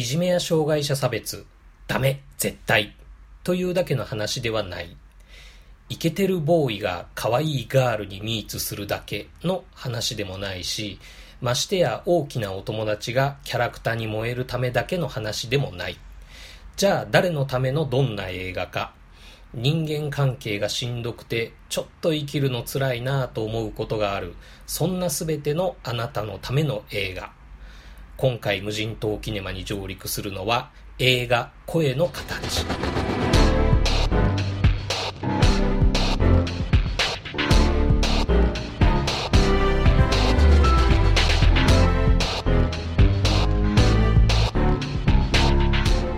いじめや障害者差別、ダメ、絶対、というだけの話ではない。イケてるボーイが可愛いガールにミーツするだけの話でもないし、ましてや大きなお友達がキャラクターに燃えるためだけの話でもない。じゃあ誰のためのどんな映画か。人間関係がしんどくて、ちょっと生きるの辛いなぁと思うことがある。そんな全てのあなたのための映画。今回無人島キネマに上陸するのは映画声の形。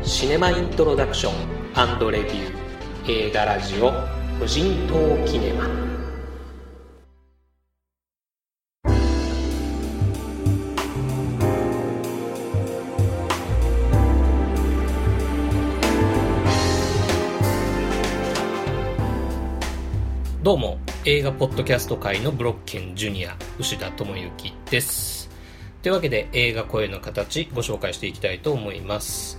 シネマイントロダクションレビュー映画ラジオ無人島キネマ映画ポッドキャスト界のブロッケンジュニア、牛田智之です。というわけで映画声の形ご紹介していきたいと思います。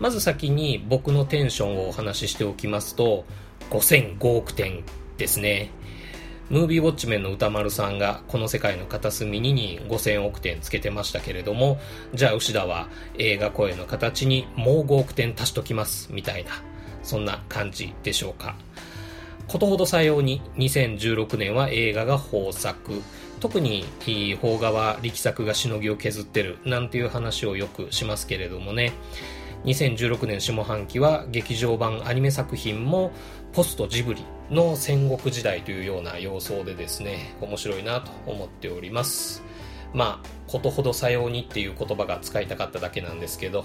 まず先に僕のテンションをお話ししておきますと、5005億点ですね。ムービーウォッチメンの歌丸さんがこの世界の片隅にに5000億点つけてましたけれども、じゃあ牛田は映画声の形にもう5億点足しときます、みたいな、そんな感じでしょうか。ことほどさように2016年は映画が豊作。特に邦画は力作がしのぎを削ってるなんていう話をよくしますけれどもね。2016年下半期は劇場版アニメ作品もポストジブリの戦国時代というような様相でですね面白いなと思っております。まあことほどさようにっていう言葉が使いたかっただけなんですけど。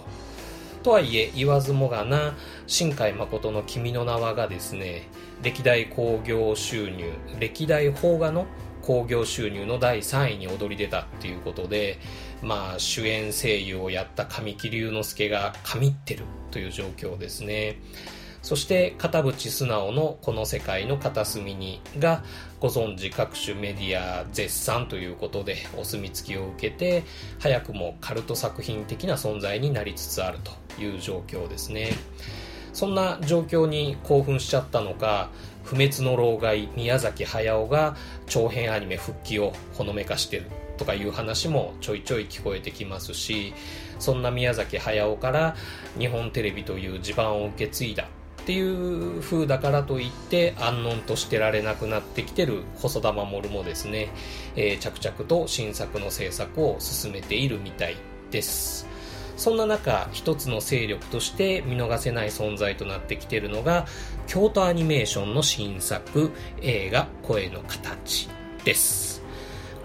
とはいえ言わずもがな新海誠の「君の名は」がですね歴代興行収入歴代邦画の興行収入の第3位に躍り出たっていうことで、まあ、主演声優をやった神木隆之介が神ってるという状況ですね。そして片渕素直のこの世界の片隅にがご存知各種メディア絶賛ということでお墨付きを受けて早くもカルト作品的な存在になりつつあるという状況ですねそんな状況に興奮しちゃったのか不滅の老害宮崎駿が長編アニメ復帰をほのめかしてるとかいう話もちょいちょい聞こえてきますしそんな宮崎駿から日本テレビという地盤を受け継いだっていう風だからといって安穏としてられなくなってきてる細田守もですね、えー、着々と新作の制作を進めているみたいです。そんな中一つの勢力として見逃せない存在となってきているのが京都アニメーションの新作映画声の形です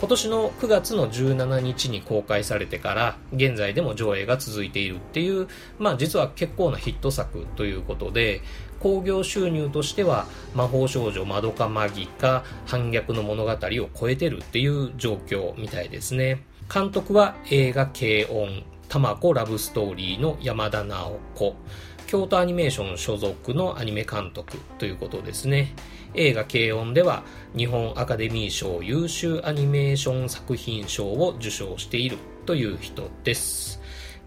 今年の9月の17日に公開されてから現在でも上映が続いているっていう、まあ実は結構なヒット作ということで、興行収入としては魔法少女まどかマギか反逆の物語を超えてるっていう状況みたいですね。監督は映画軽音、たまこラブストーリーの山田直子。京都アニメーション所属のアニメ監督ということですね。映画軽音では日本アカデミー賞優秀アニメーション作品賞を受賞しているという人です。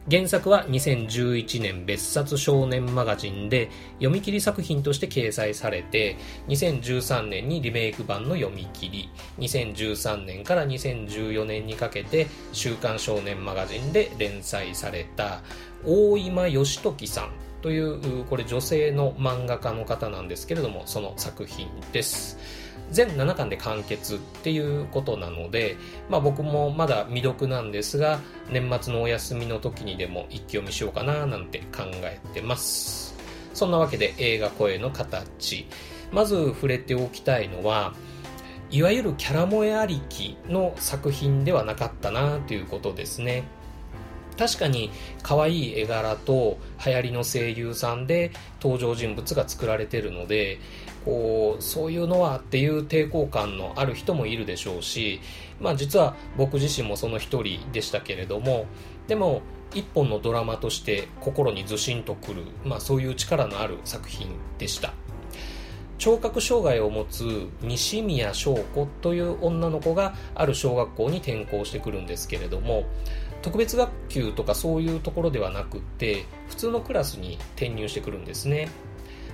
原作は2011年別冊少年マガジンで読み切り作品として掲載されて2013年にリメイク版の読み切り2013年から2014年にかけて週刊少年マガジンで連載された大今義時さんというこれ女性の漫画家の方なんですけれどもその作品です。全7巻で完結っていうことなので、まあ、僕もまだ未読なんですが年末のお休みの時にでも一気読みしようかななんて考えてます。そんなわけで映画声の形。まず触れておきたいのはいわゆるキャラ萌えありきの作品ではなかったなということですね。確かに可愛い絵柄と流行りの声優さんで登場人物が作られてるのでこうそういうのはっていう抵抗感のある人もいるでしょうし、まあ、実は僕自身もその一人でしたけれどもでも一本のドラマとして心にずしんとくる、まあ、そういう力のある作品でした。聴覚障害を持つ西宮翔子という女の子がある小学校に転校してくるんですけれども特別学級とかそういうところではなくって普通のクラスに転入してくるんですね。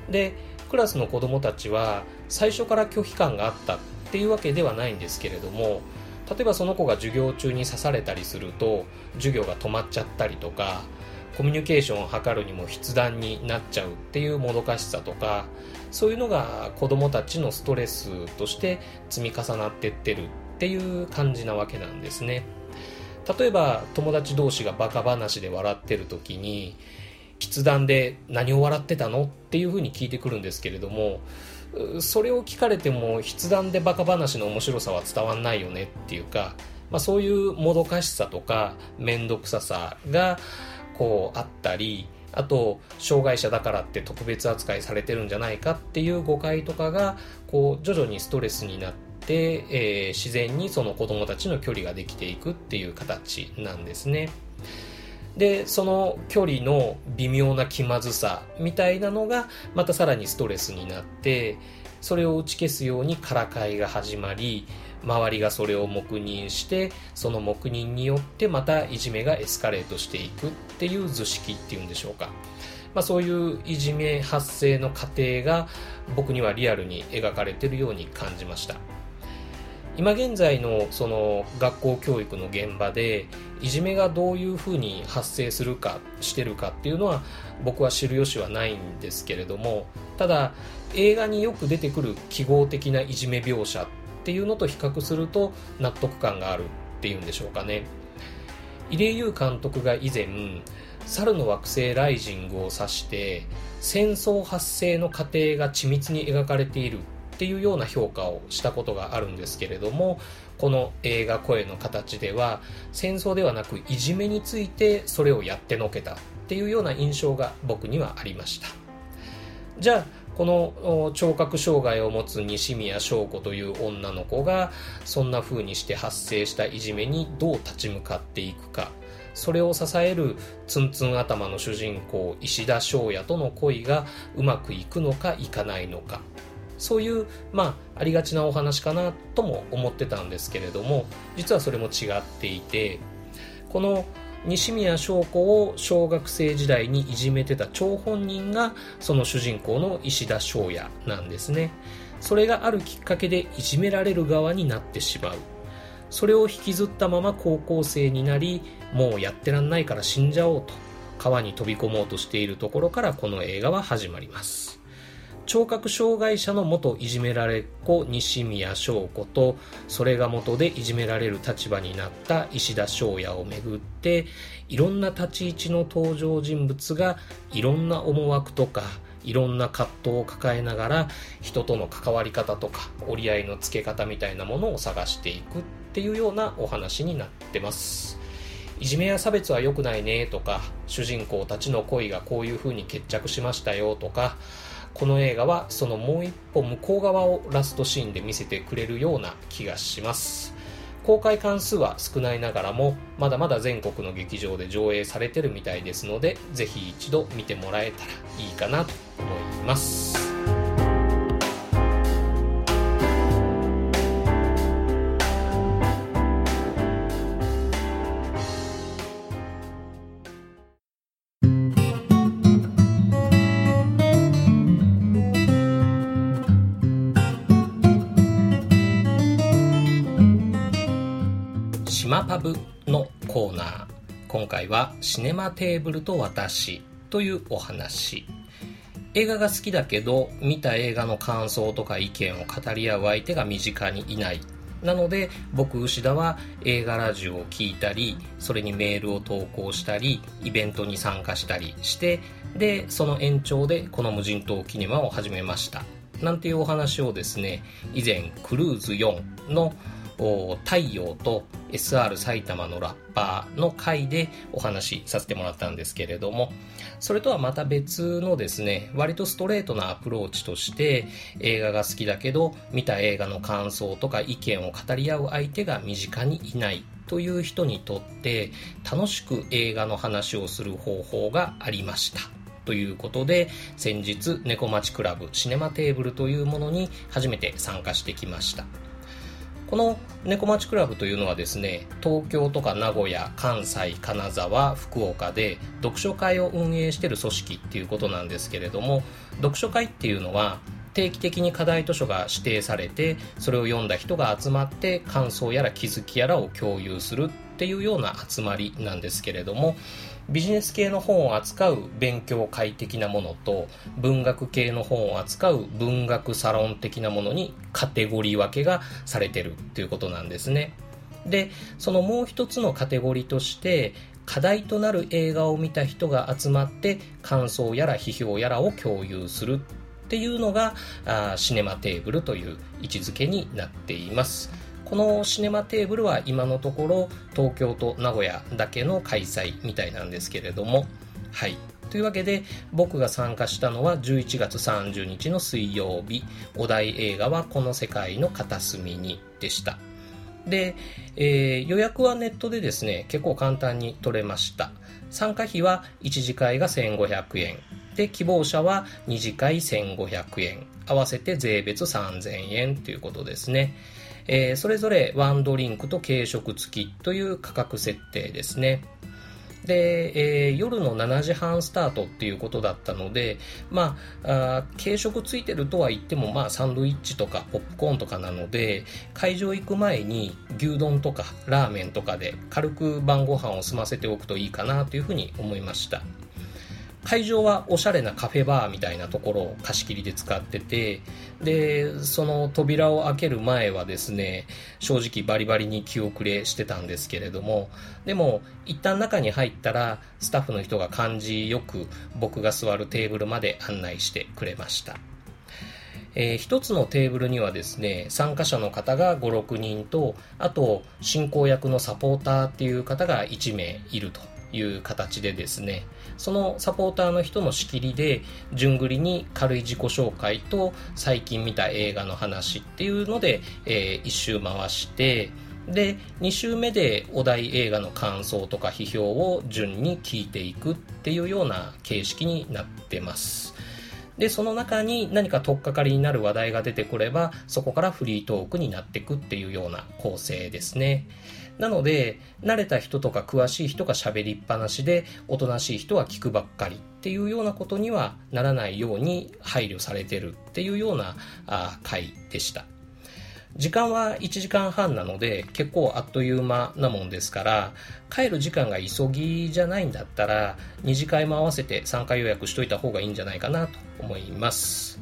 でクラスの子どもたちは最初から拒否感があったっていうわけではないんですけれども例えばその子が授業中に刺されたりすると授業が止まっちゃったりとかコミュニケーションを図るにも筆談になっちゃうっていうもどかしさとかそういうのが子どもたちのストレスとして積み重なってってるっていう感じなわけなんですね。例えば友達同士がバカ話で笑ってる時に筆談で何を笑ってたのっていうふうに聞いてくるんですけれどもそれを聞かれても筆談でバカ話の面白さは伝わんないよねっていうか、まあ、そういうもどかしさとか面倒くささがこうあったりあと障害者だからって特別扱いされてるんじゃないかっていう誤解とかがこう徐々にストレスになって、えー、自然にその子供たちの距離ができていくっていう形なんですね。でその距離の微妙な気まずさみたいなのがまたさらにストレスになってそれを打ち消すようにからかいが始まり周りがそれを黙認してその黙認によってまたいじめがエスカレートしていくっていう図式っていうんでしょうか、まあ、そういういじめ発生の過程が僕にはリアルに描かれてるように感じました。今現在のその学校教育の現場でいじめがどういうふうに発生するかしてるかっていうのは僕は知る由はないんですけれどもただ映画によく出てくる記号的ないじめ描写っていうのと比較すると納得感があるっていうんでしょうかね。入江優監督が以前猿の惑星ライジングを指して戦争発生の過程が緻密に描かれているっていうような評価をしたことがあるんですけれどもこの映画「声の形」では戦争ではなくいじめについてそれをやってのけたっていうような印象が僕にはありました。じゃあこの聴覚障害を持つ西宮翔子という女の子がそんな風にして発生したいじめにどう立ち向かっていくか。それを支えるツンツン頭の主人公石田翔也との恋がうまくいくのかいかないのか。そういうまあありがちなお話かなとも思ってたんですけれども実はそれも違っていてこの西宮翔子を小学生時代にいじめてた張本人がその主人公の石田翔也なんですね。それがあるきっかけでいじめられる側になってしまう。それを引きずったまま高校生になりもうやってらんないから死んじゃおうと川に飛び込もうとしているところからこの映画は始まります。聴覚障害者の元いじめられっ子西宮翔子とそれが元でいじめられる立場になった石田翔也をめぐっていろんな立ち位置の登場人物がいろんな思惑とかいろんな葛藤を抱えながら人との関わり方とか折り合いのつけ方みたいなものを探していくっていうようなお話になってます。いじめや差別は良くないねとか主人公たちの恋がこういう風に決着しましたよとかこの映画はそのもう一歩向こう側をラストシーンで見せてくれるような気がします。公開関数は少ないながらもまだまだ全国の劇場で上映されてるみたいですのでぜひ一度見てもらえたらいいかなと思います。パブのコーナー今回はシネマテーブルと私というお話。映画が好きだけど見た映画の感想とか意見を語り合う相手が身近にいない。なので僕牛田は映画ラジオを聴いたりそれにメールを投稿したりイベントに参加したりしてでその延長でこの無人島キネマを始めました。なんていうお話をですね以前クルーズ4の太陽と SR 埼玉のラッパーの回でお話しさせてもらったんですけれども、それとはまた別のですね、割とストレートなアプローチとして、映画が好きだけど、見た映画の感想とか意見を語り合う相手が身近にいないという人にとって、楽しく映画の話をする方法がありました。ということで、先日、猫町クラブシネマテーブルというものに初めて参加してきました。この猫町クラブというのはですね、東京とか名古屋、関西、金沢、福岡で読書会を運営している組織っていうことなんですけれども、読書会っていうのは定期的に課題図書が指定されて、それを読んだ人が集まって感想やら気づきやらを共有するっていうような集まりなんですけれども、ビジネス系の本を扱う勉強会的なものと文学系の本を扱う文学サロン的なものにカテゴリー分けがされてるっていうことなんですね。で、そのもう一つのカテゴリーとして課題となる映画を見た人が集まって感想やら批評やらを共有するっていうのがあシネマテーブルという位置づけになっています。このシネマテーブルは今のところ東京と名古屋だけの開催みたいなんですけれども、はい。というわけで僕が参加したのは11月30日の水曜日。お題映画はこの世界の片隅にでした。で、えー、予約はネットでですね結構簡単に取れました。参加費は1次会が1500円。で希望者は2次会1500円。合わせて税別3000円ということですね。えー、それぞれワンドリンクと軽食付きという価格設定ですね。で、えー、夜の7時半スタートっていうことだったので、まあ、あ軽食ついてるとは言っても、まあ、サンドイッチとかポップコーンとかなので、会場行く前に牛丼とかラーメンとかで軽く晩ご飯を済ませておくといいかなというふうに思いました。会場はおしゃれなカフェバーみたいなところを貸し切りで使ってて、で、その扉を開ける前はですね、正直バリバリに気遅れしてたんですけれども、でも、一旦中に入ったら、スタッフの人が感じよく僕が座るテーブルまで案内してくれました。えー、一つのテーブルにはですね、参加者の方が5、6人と、あと、進行役のサポーターっていう方が1名いるという形でですね、そのサポーターの人の仕切りで、順繰りに軽い自己紹介と最近見た映画の話っていうので、えー、一周回して、で、2週目でお題映画の感想とか批評を順に聞いていくっていうような形式になってます。で、その中に何か取っかかりになる話題が出てくれば、そこからフリートークになっていくっていうような構成ですね。なので、慣れた人とか詳しい人が喋りっぱなしで、おとなしい人は聞くばっかりっていうようなことにはならないように配慮されてるっていうようなあ回でした。時間は1時間半なので結構あっという間なもんですから帰る時間が急ぎじゃないんだったら2次会も合わせて参加予約しといた方がいいんじゃないかなと思います。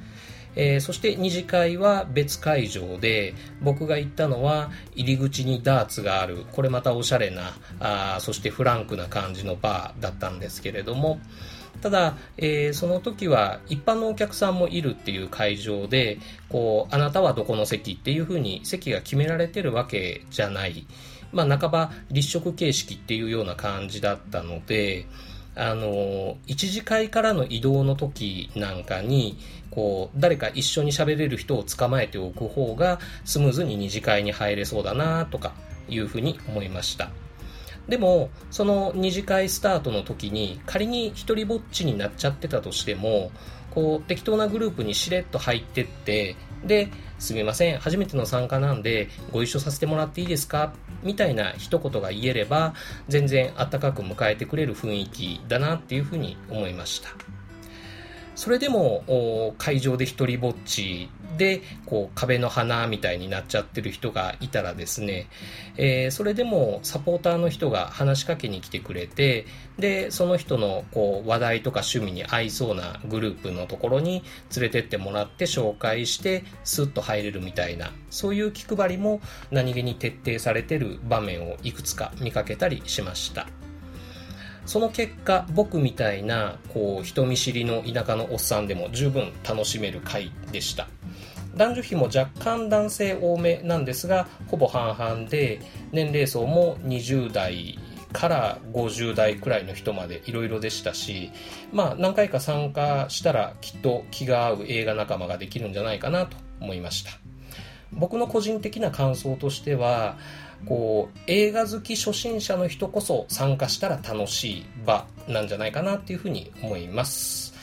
えー、そして二次会は別会場で僕が行ったのは入り口にダーツがあるこれまたおしゃれなあそしてフランクな感じのバーだったんですけれどもただ、えー、その時は一般のお客さんもいるっていう会場でこうあなたはどこの席っていうふうに席が決められてるわけじゃない。まあ半ば立食形式っていうような感じだったのであの、一次会からの移動の時なんかに、こう、誰か一緒に喋れる人を捕まえておく方が、スムーズに二次会に入れそうだなとか、いうふうに思いました。でも、その二次会スタートの時に、仮に一人ぼっちになっちゃってたとしても、こう、適当なグループにしれっと入ってって、で、すみません、初めての参加なんで、ご一緒させてもらっていいですか？みたいな一言が言えれば、全然あったかく迎えてくれる雰囲気だなっていうふうに思いました。それでも会場で一人ぼっちでこう壁の花みたいになっちゃってる人がいたらですね、えー、それでもサポーターの人が話しかけに来てくれてでその人のこう話題とか趣味に合いそうなグループのところに連れてってもらって紹介してスッと入れるみたいなそういう気配りも何気に徹底されてる場面をいくつか見かけたりしました。その結果僕みたいなこう人見知りの田舎のおっさんでも十分楽しめる回でした男女比も若干男性多めなんですがほぼ半々で年齢層も20代から50代くらいの人までいろいろでしたし、まあ何回か参加したらきっと気が合う映画仲間ができるんじゃないかなと思いました。僕の個人的な感想としては、こう映画好き初心者の人こそ参加したら楽しい場なんじゃないかなっていうふうに思います。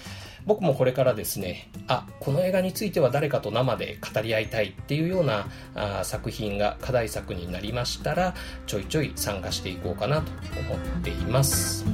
僕もこれからですね、あ、この映画については誰かと生で語り合いたいっていうようなあ作品が課題作になりましたら、ちょいちょい参加していこうかなと思っています。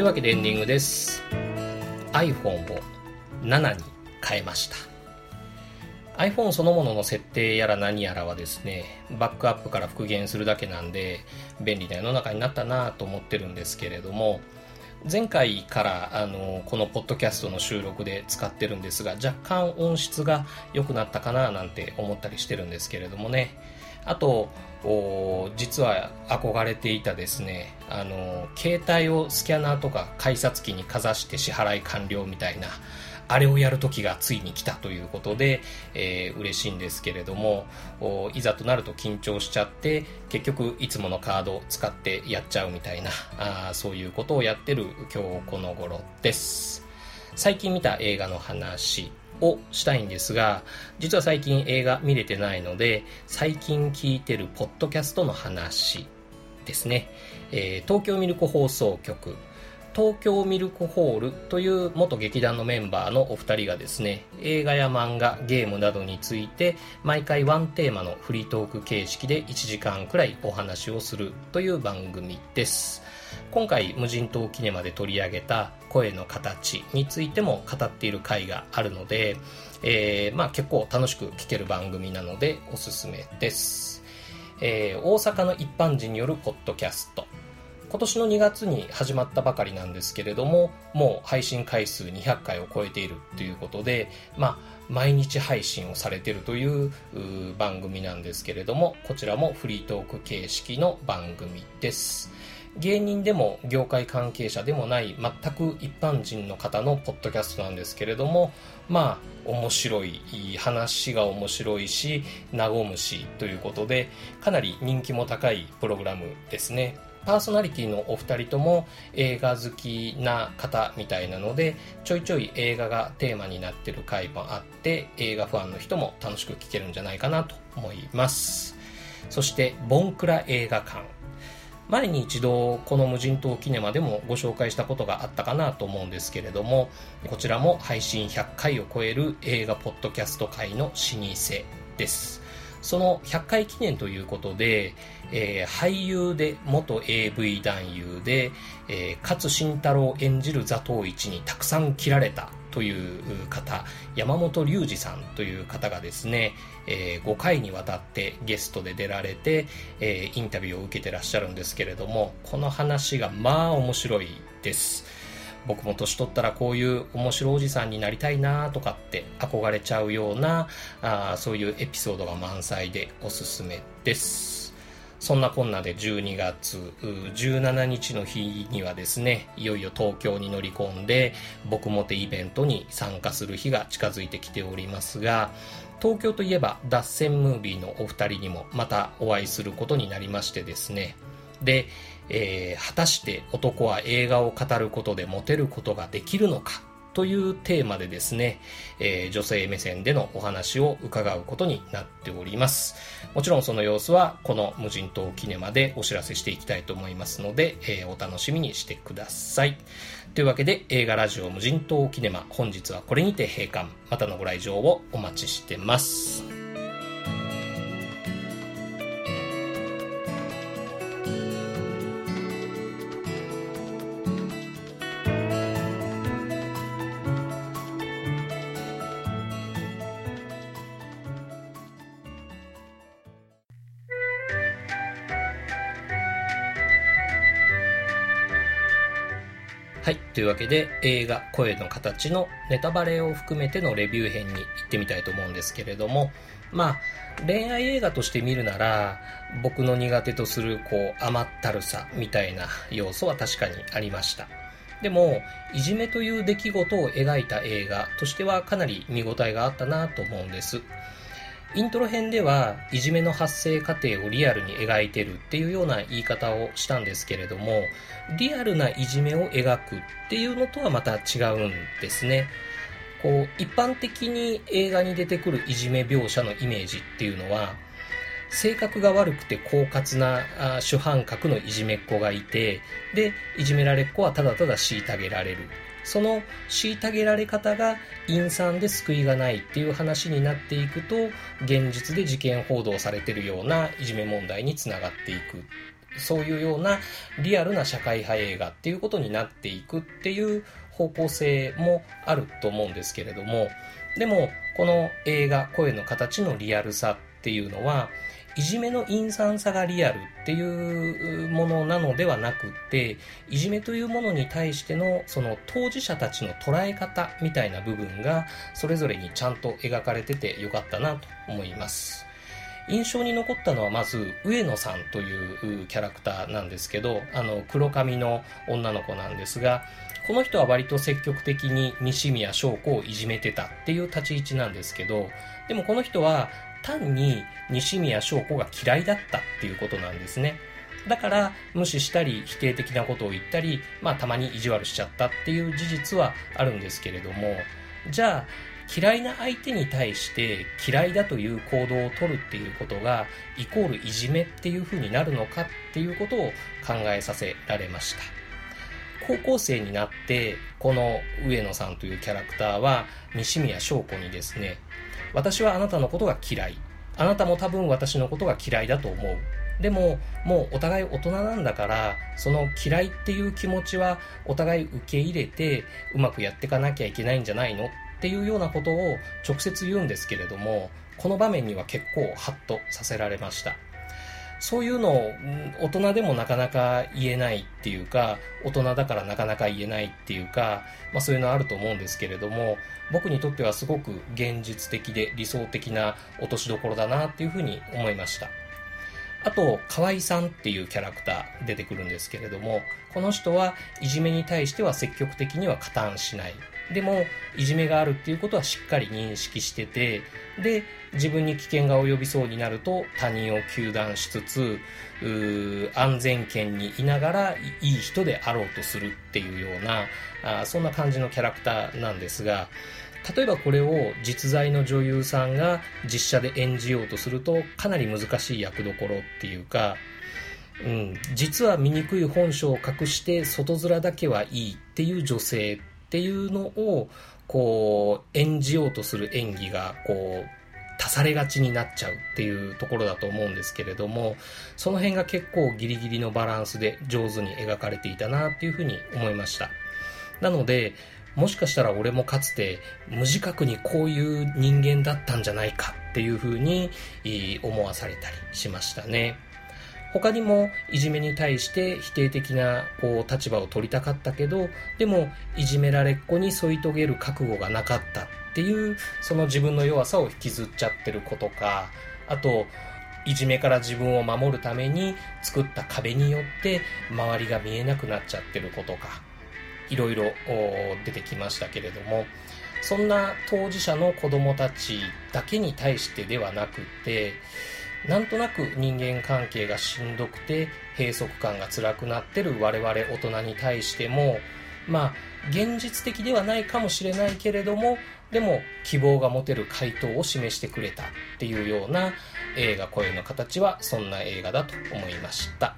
というわけでエンディングです。iPhone を7に変えました。iPhone そのものの設定やら何やらはですねバックアップから復元するだけなんで便利な世の中になったなと思ってるんですけれども前回からあのこのポッドキャストの収録で使ってるんですが若干音質が良くなったかななんて思ったりしてるんですけれどもね。あと実は憧れていたですねあの携帯をスキャナーとか改札機にかざして支払い完了みたいなあれをやる時がついに来たということで、えー、嬉しいんですけれどもいざとなると緊張しちゃって結局いつものカードを使ってやっちゃうみたいなあそういうことをやってる今日この頃です。最近見た映画の話をしたいんですが、実は最近映画見れてないので、最近聞いてるポッドキャストの話ですね。えー、東京ミルク放送局、東京ミルクホールという元劇団のメンバーのお二人がですね、映画や漫画、ゲームなどについて毎回ワンテーマのフリートーク形式で1時間くらいお話をするという番組です。今回無人島キネマで取り上げた声の形についても語っている回があるので、えー、まあ結構楽しく聞ける番組なのでおすすめです。えー、大阪の一般人によるポッドキャスト。今年の2月に始まったばかりなんですけれども、もう配信回数200回を超えているということで、まあ、毎日配信をされているという番組なんですけれども、こちらもフリートーク形式の番組です。芸人でも業界関係者でもない全く一般人の方のポッドキャストなんですけれどもまあ面白い話が面白いし和むしということでかなり人気も高いプログラムですねパーソナリティのお二人とも映画好きな方みたいなのでちょいちょい映画がテーマになってる回もあって映画ファンの人も楽しく聴けるんじゃないかなと思います。そしてボンクラ映画館。前に一度この無人島キネマでもご紹介したことがあったかなと思うんですけれどもこちらも配信100回を超える映画ポッドキャスト界の老舗です。その100回記念ということで、えー、俳優で元 AV 男優で、えー、勝慎太郎演じる座頭市にたくさん切られたという方、山本隆二さんという方がですね、えー、5回にわたってゲストで出られて、えー、インタビューを受けてらっしゃるんですけれども、この話がまあ面白いです。僕も年取ったらこういう面白おじさんになりたいなとかって憧れちゃうようなあそういうエピソードが満載でおすすめです。そんなこんなで12月17日の日にはですね、いよいよ東京に乗り込んで、僕もてイベントに参加する日が近づいてきておりますが、東京といえば脱線ムービーのお二人にもまたお会いすることになりましてですね。で、えー、果たして男は映画を語ることでモテることができるのかというテーマでですね、えー、女性目線でのお話を伺うことになっております。もちろんその様子はこの無人島キネマでお知らせしていきたいと思いますので、えー、お楽しみにしてください。というわけで映画ラジオ無人島キネマ本日はこれにて閉館。またのご来場をお待ちしてます。というわけで、映画、声の形のネタバレを含めてのレビュー編に行ってみたいと思うんですけれども、まあ、恋愛映画として見るなら、僕の苦手とする、こう、甘ったるさみたいな要素は確かにありました。でも、いじめという出来事を描いた映画としてはかなり見応えがあったなと思うんです。イントロ編ではいじめの発生過程をリアルに描いてるっていうような言い方をしたんですけれども、リアルないじめを描くっていうのとはまた違うんですね。こう、一般的に映画に出てくるいじめ描写のイメージっていうのは、性格が悪くて狡猾な主犯格のいじめっ子がいて、で、いじめられっ子はただただ虐げられる。その虐げられ方が陰惨で救いがないっていう話になっていくと、現実で事件報道されてるようないじめ問題につながっていく。そういうようなリアルな社会派映画っていうことになっていくっていう方向性もあると思うんですけれども、でもこの映画声の形のリアルさっていうのは、いじめの陰惨さがリアルっていうものなのではなくていじめというものに対してのその当事者たちの捉え方みたいな部分がそれぞれにちゃんと描かれててよかったなと思います。印象に残ったのはまず上野さんというキャラクターなんですけどあの黒髪の女の子なんですがこの人は割と積極的に西宮翔子をいじめてたっていう立ち位置なんですけどでもこの人は単に西宮翔子が嫌いだったっていうことなんですね。だから無視したり否定的なことを言ったり、まあたまに意地悪しちゃったっていう事実はあるんですけれども、じゃあ嫌いな相手に対して嫌いだという行動をとるっていうことがイコールいじめっていう風になるのかっていうことを考えさせられました。高校生になってこの上野さんというキャラクターは西宮翔子にですね私はあなたのことが嫌い。あなたも多分私のことが嫌いだと思う。でも、もうお互い大人なんだから、その嫌いっていう気持ちはお互い受け入れて、うまくやっていかなきゃいけないんじゃないの？っていうようなことを直接言うんですけれども、この場面には結構ハッとさせられました。そういうのを大人でもなかなか言えないっていうか、大人だからなかなか言えないっていうか、まあそういうのあると思うんですけれども、僕にとってはすごく現実的で理想的な落としどころだなっていうふうに思いました。あと、河合さんっていうキャラクター出てくるんですけれども、この人はいじめに対しては積極的には加担しない。でも、いじめがあるっていうことはしっかり認識してて、で、自分に危険が及びそうになると他人を糾弾しつつ、安全圏にいながらいい人であろうとするっていうような、あそんな感じのキャラクターなんですが、例えばこれを実在の女優さんが実写で演じようとするとかなり難しい役どころっていうか、うん、実は醜い本性を隠して外面だけはいいっていう女性っっていうのをこう演じようとする演技がこう足されがちになっちゃうっていうところだと思うんですけれどもその辺が結構ギリギリのバランスで上手に描かれていたなっていうふうに思いましたなのでもしかしたら俺もかつて無自覚にこういう人間だったんじゃないかっていうふうに思わされたりしましたね。他にもいじめに対して否定的なこう立場を取りたかったけどでもいじめられっ子に添い遂げる覚悟がなかったっていうその自分の弱さを引きずっちゃってることかあといじめから自分を守るために作った壁によって周りが見えなくなっちゃってることかいろいろ出てきましたけれどもそんな当事者の子供たちだけに対してではなくてなんとなく人間関係がしんどくて閉塞感が辛くなってる我々大人に対してもまあ現実的ではないかもしれないけれどもでも希望が持てる回答を示してくれたっていうような映画声の形はそんな映画だと思いました。